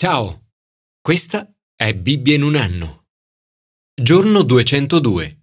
Ciao, questa è Bibbia in un anno. Giorno 202.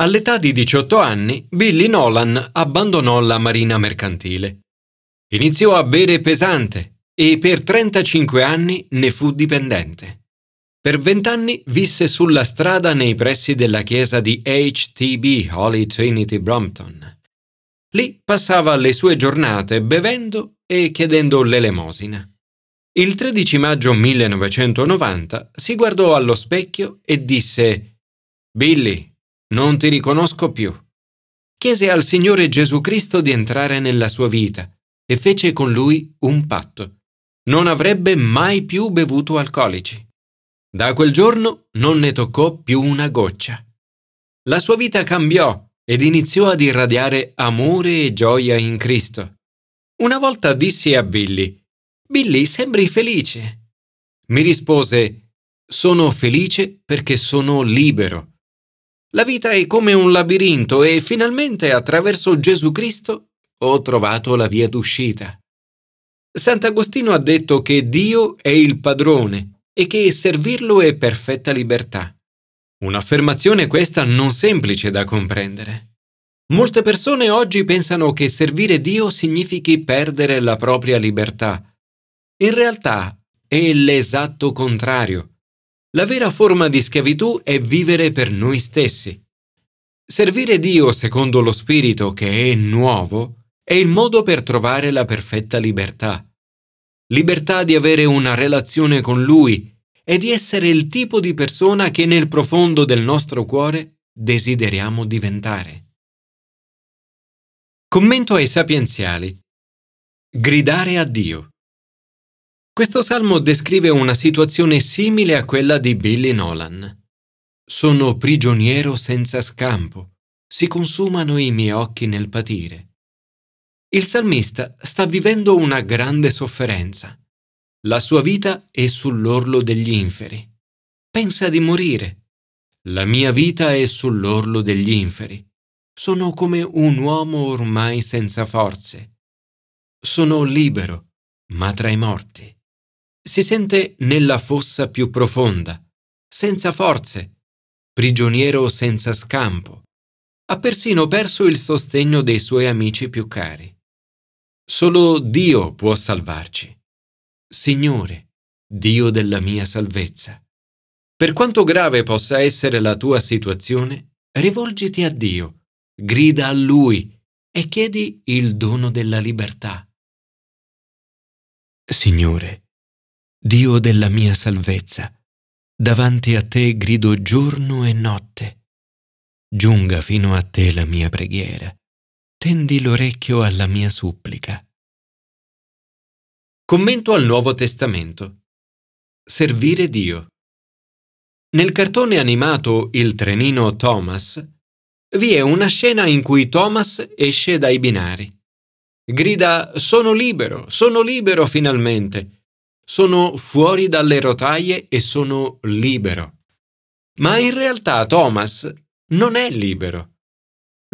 All'età di 18 anni, Billy Nolan abbandonò la marina mercantile. Iniziò a bere pesante e per 35 anni ne fu dipendente. Per vent'anni visse sulla strada nei pressi della chiesa di HTB Holy Trinity Brompton. Lì passava le sue giornate bevendo e chiedendo l'elemosina. Il 13 maggio 1990 si guardò allo specchio e disse Billy, non ti riconosco più. Chiese al Signore Gesù Cristo di entrare nella sua vita e fece con lui un patto. Non avrebbe mai più bevuto alcolici. Da quel giorno non ne toccò più una goccia. La sua vita cambiò ed iniziò ad irradiare amore e gioia in Cristo. Una volta dissi a Billy Billy, sembri felice. Mi rispose, sono felice perché sono libero. La vita è come un labirinto e finalmente attraverso Gesù Cristo ho trovato la via d'uscita. Sant'Agostino ha detto che Dio è il padrone e che servirlo è perfetta libertà. Un'affermazione questa non semplice da comprendere. Molte persone oggi pensano che servire Dio significhi perdere la propria libertà in realtà è l'esatto contrario. La vera forma di schiavitù è vivere per noi stessi. Servire Dio secondo lo Spirito che è nuovo è il modo per trovare la perfetta libertà. Libertà di avere una relazione con Lui e di essere il tipo di persona che nel profondo del nostro cuore desideriamo diventare. Commento ai sapienziali. Gridare a Dio. Questo salmo descrive una situazione simile a quella di Billy Nolan. Sono prigioniero senza scampo, si consumano i miei occhi nel patire. Il salmista sta vivendo una grande sofferenza. La sua vita è sull'orlo degli inferi. Pensa di morire. La mia vita è sull'orlo degli inferi. Sono come un uomo ormai senza forze. Sono libero, ma tra i morti si sente nella fossa più profonda, senza forze, prigioniero senza scampo. Ha persino perso il sostegno dei suoi amici più cari. Solo Dio può salvarci. Signore, Dio della mia salvezza. Per quanto grave possa essere la tua situazione, rivolgiti a Dio, grida a Lui e chiedi il dono della libertà. Signore, Dio della mia salvezza, davanti a te grido giorno e notte. Giunga fino a te la mia preghiera, tendi l'orecchio alla mia supplica. Commento al Nuovo Testamento. Servire Dio. Nel cartone animato Il trenino Thomas vi è una scena in cui Thomas esce dai binari. Grida Sono libero, sono libero finalmente sono fuori dalle rotaie e sono libero. Ma in realtà Thomas non è libero.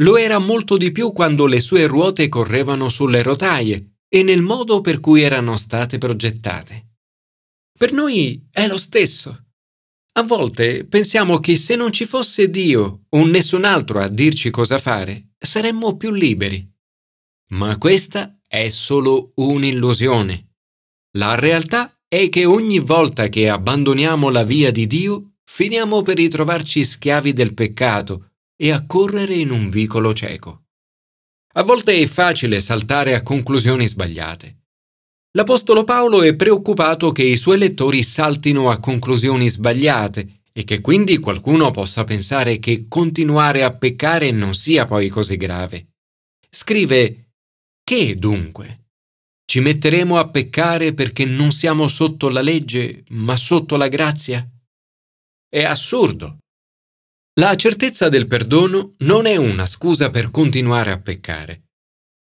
Lo era molto di più quando le sue ruote correvano sulle rotaie e nel modo per cui erano state progettate. Per noi è lo stesso. A volte pensiamo che se non ci fosse Dio o nessun altro a dirci cosa fare, saremmo più liberi. Ma questa è solo un'illusione. La realtà è che ogni volta che abbandoniamo la via di Dio, finiamo per ritrovarci schiavi del peccato e a correre in un vicolo cieco. A volte è facile saltare a conclusioni sbagliate. L'Apostolo Paolo è preoccupato che i suoi lettori saltino a conclusioni sbagliate e che quindi qualcuno possa pensare che continuare a peccare non sia poi così grave. Scrive Che dunque? Ci metteremo a peccare perché non siamo sotto la legge, ma sotto la grazia? È assurdo. La certezza del perdono non è una scusa per continuare a peccare.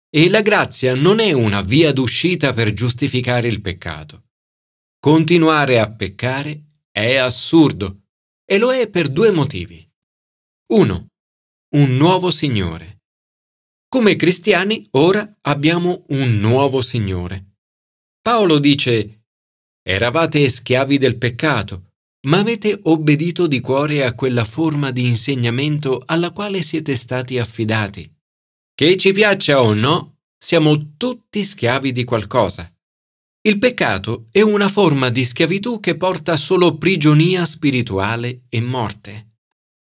E la grazia non è una via d'uscita per giustificare il peccato. Continuare a peccare è assurdo e lo è per due motivi. 1. Un nuovo Signore. Come cristiani ora abbiamo un nuovo Signore. Paolo dice, Eravate schiavi del peccato, ma avete obbedito di cuore a quella forma di insegnamento alla quale siete stati affidati. Che ci piaccia o no, siamo tutti schiavi di qualcosa. Il peccato è una forma di schiavitù che porta solo prigionia spirituale e morte.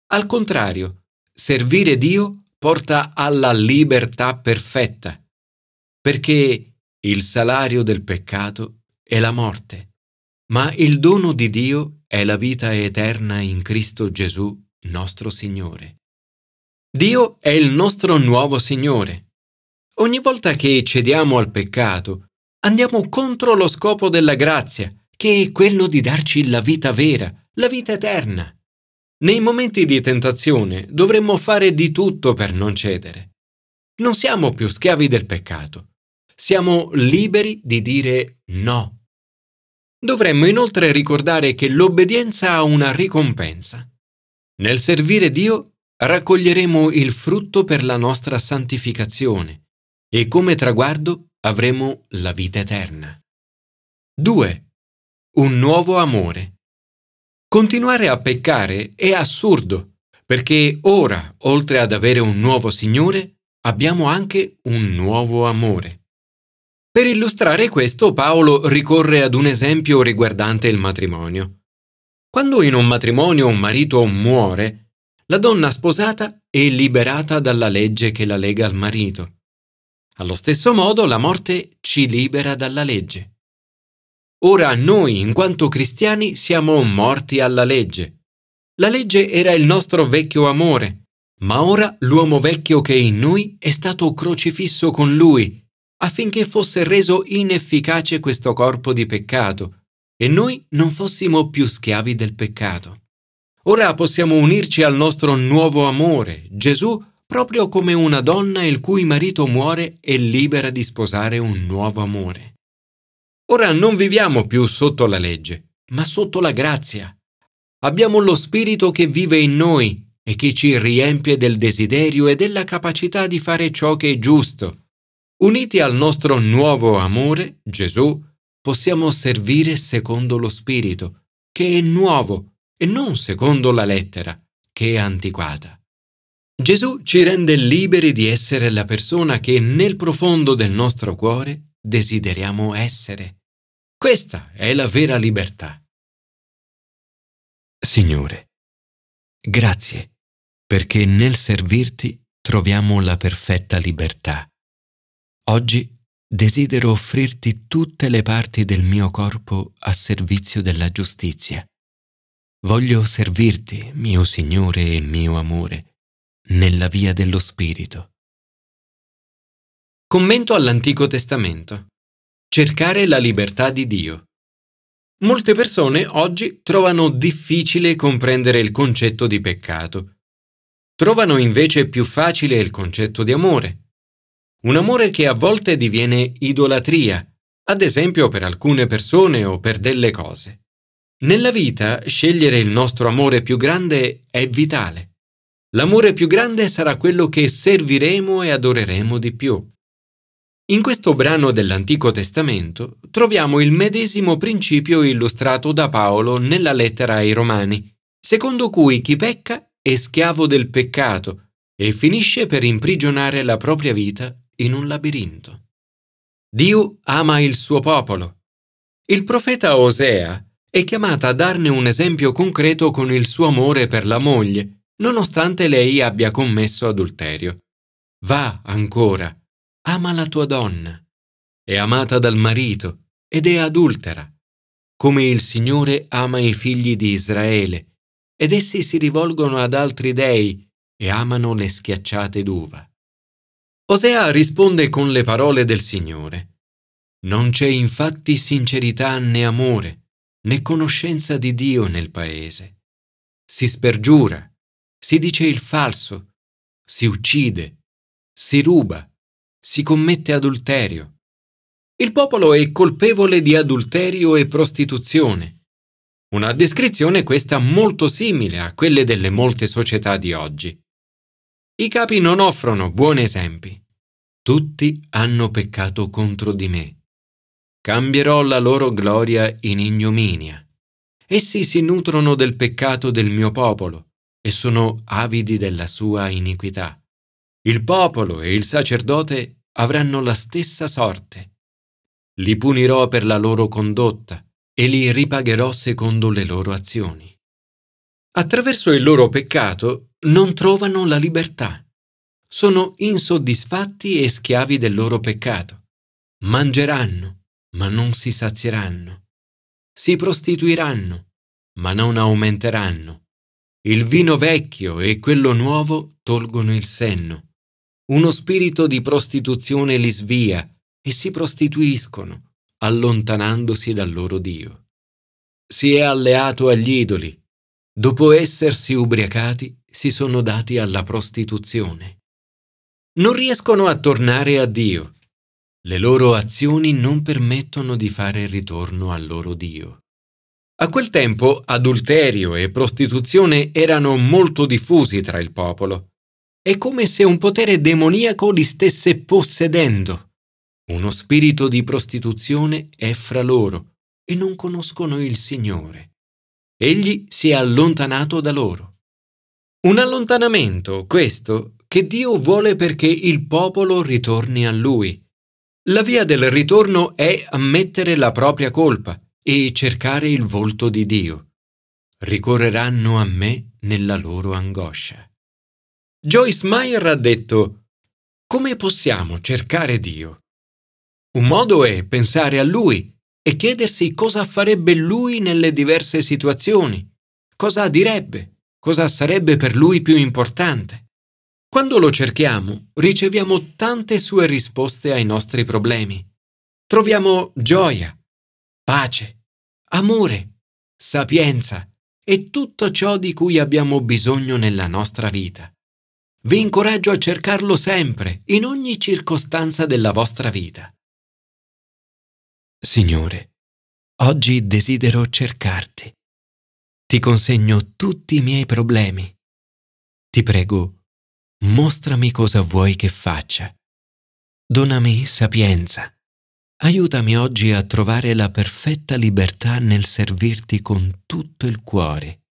Al contrario, servire Dio porta alla libertà perfetta, perché il salario del peccato è la morte, ma il dono di Dio è la vita eterna in Cristo Gesù, nostro Signore. Dio è il nostro nuovo Signore. Ogni volta che cediamo al peccato, andiamo contro lo scopo della grazia, che è quello di darci la vita vera, la vita eterna. Nei momenti di tentazione dovremmo fare di tutto per non cedere. Non siamo più schiavi del peccato, siamo liberi di dire no. Dovremmo inoltre ricordare che l'obbedienza ha una ricompensa. Nel servire Dio raccoglieremo il frutto per la nostra santificazione e come traguardo avremo la vita eterna. 2. Un nuovo amore. Continuare a peccare è assurdo, perché ora, oltre ad avere un nuovo Signore, abbiamo anche un nuovo amore. Per illustrare questo Paolo ricorre ad un esempio riguardante il matrimonio. Quando in un matrimonio un marito muore, la donna sposata è liberata dalla legge che la lega al marito. Allo stesso modo la morte ci libera dalla legge. Ora noi, in quanto cristiani, siamo morti alla legge. La legge era il nostro vecchio amore, ma ora l'uomo vecchio che è in noi è stato crocifisso con lui affinché fosse reso inefficace questo corpo di peccato e noi non fossimo più schiavi del peccato. Ora possiamo unirci al nostro nuovo amore, Gesù, proprio come una donna il cui marito muore è libera di sposare un nuovo amore. Ora non viviamo più sotto la legge, ma sotto la grazia. Abbiamo lo Spirito che vive in noi e che ci riempie del desiderio e della capacità di fare ciò che è giusto Uniti al nostro nuovo amore, Gesù, possiamo servire secondo lo Spirito, che è nuovo, e non secondo la lettera, che è antiquata. Gesù ci rende liberi di essere la persona che nel profondo del nostro cuore desideriamo essere. Questa è la vera libertà. Signore, grazie perché nel servirti troviamo la perfetta libertà. Oggi desidero offrirti tutte le parti del mio corpo a servizio della giustizia. Voglio servirti, mio Signore e mio amore, nella via dello Spirito. Commento all'Antico Testamento. Cercare la libertà di Dio. Molte persone oggi trovano difficile comprendere il concetto di peccato. Trovano invece più facile il concetto di amore un amore che a volte diviene idolatria, ad esempio per alcune persone o per delle cose. Nella vita scegliere il nostro amore più grande è vitale. L'amore più grande sarà quello che serviremo e adoreremo di più. In questo brano dell'Antico Testamento troviamo il medesimo principio illustrato da Paolo nella lettera ai Romani, secondo cui chi pecca è schiavo del peccato e finisce per imprigionare la propria vita in un labirinto. Dio ama il suo popolo. Il profeta Osea è chiamata a darne un esempio concreto con il suo amore per la moglie, nonostante lei abbia commesso adulterio. Va ancora, ama la tua donna. È amata dal marito ed è adultera, come il Signore ama i figli di Israele, ed essi si rivolgono ad altri dei e amano le schiacciate d'uva. Osea risponde con le parole del Signore. Non c'è infatti sincerità né amore, né conoscenza di Dio nel paese. Si spergiura, si dice il falso, si uccide, si ruba, si commette adulterio. Il popolo è colpevole di adulterio e prostituzione. Una descrizione questa molto simile a quelle delle molte società di oggi. I capi non offrono buoni esempi. Tutti hanno peccato contro di me. cambierò la loro gloria in ignominia. Essi si nutrono del peccato del mio popolo e sono avidi della sua iniquità. Il popolo e il sacerdote avranno la stessa sorte. Li punirò per la loro condotta e li ripagherò secondo le loro azioni. Attraverso il loro peccato non trovano la libertà. Sono insoddisfatti e schiavi del loro peccato. Mangeranno, ma non si sazieranno. Si prostituiranno, ma non aumenteranno. Il vino vecchio e quello nuovo tolgono il senno. Uno spirito di prostituzione li svia e si prostituiscono, allontanandosi dal loro Dio. Si è alleato agli idoli. Dopo essersi ubriacati, si sono dati alla prostituzione. Non riescono a tornare a Dio. Le loro azioni non permettono di fare ritorno al loro Dio. A quel tempo adulterio e prostituzione erano molto diffusi tra il popolo. È come se un potere demoniaco li stesse possedendo. Uno spirito di prostituzione è fra loro e non conoscono il Signore. Egli si è allontanato da loro. Un allontanamento, questo, che Dio vuole perché il popolo ritorni a Lui. La via del ritorno è ammettere la propria colpa e cercare il volto di Dio. Ricorreranno a me nella loro angoscia. Joyce Meyer ha detto, come possiamo cercare Dio? Un modo è pensare a Lui e chiedersi cosa farebbe Lui nelle diverse situazioni, cosa direbbe, cosa sarebbe per Lui più importante. Quando lo cerchiamo, riceviamo tante sue risposte ai nostri problemi. Troviamo gioia, pace, amore, sapienza e tutto ciò di cui abbiamo bisogno nella nostra vita. Vi incoraggio a cercarlo sempre, in ogni circostanza della vostra vita. Signore, oggi desidero cercarti. Ti consegno tutti i miei problemi. Ti prego, mostrami cosa vuoi che faccia. Donami sapienza Aiutami oggi a trovare la perfetta libertà nel servirti con tutto il cuore.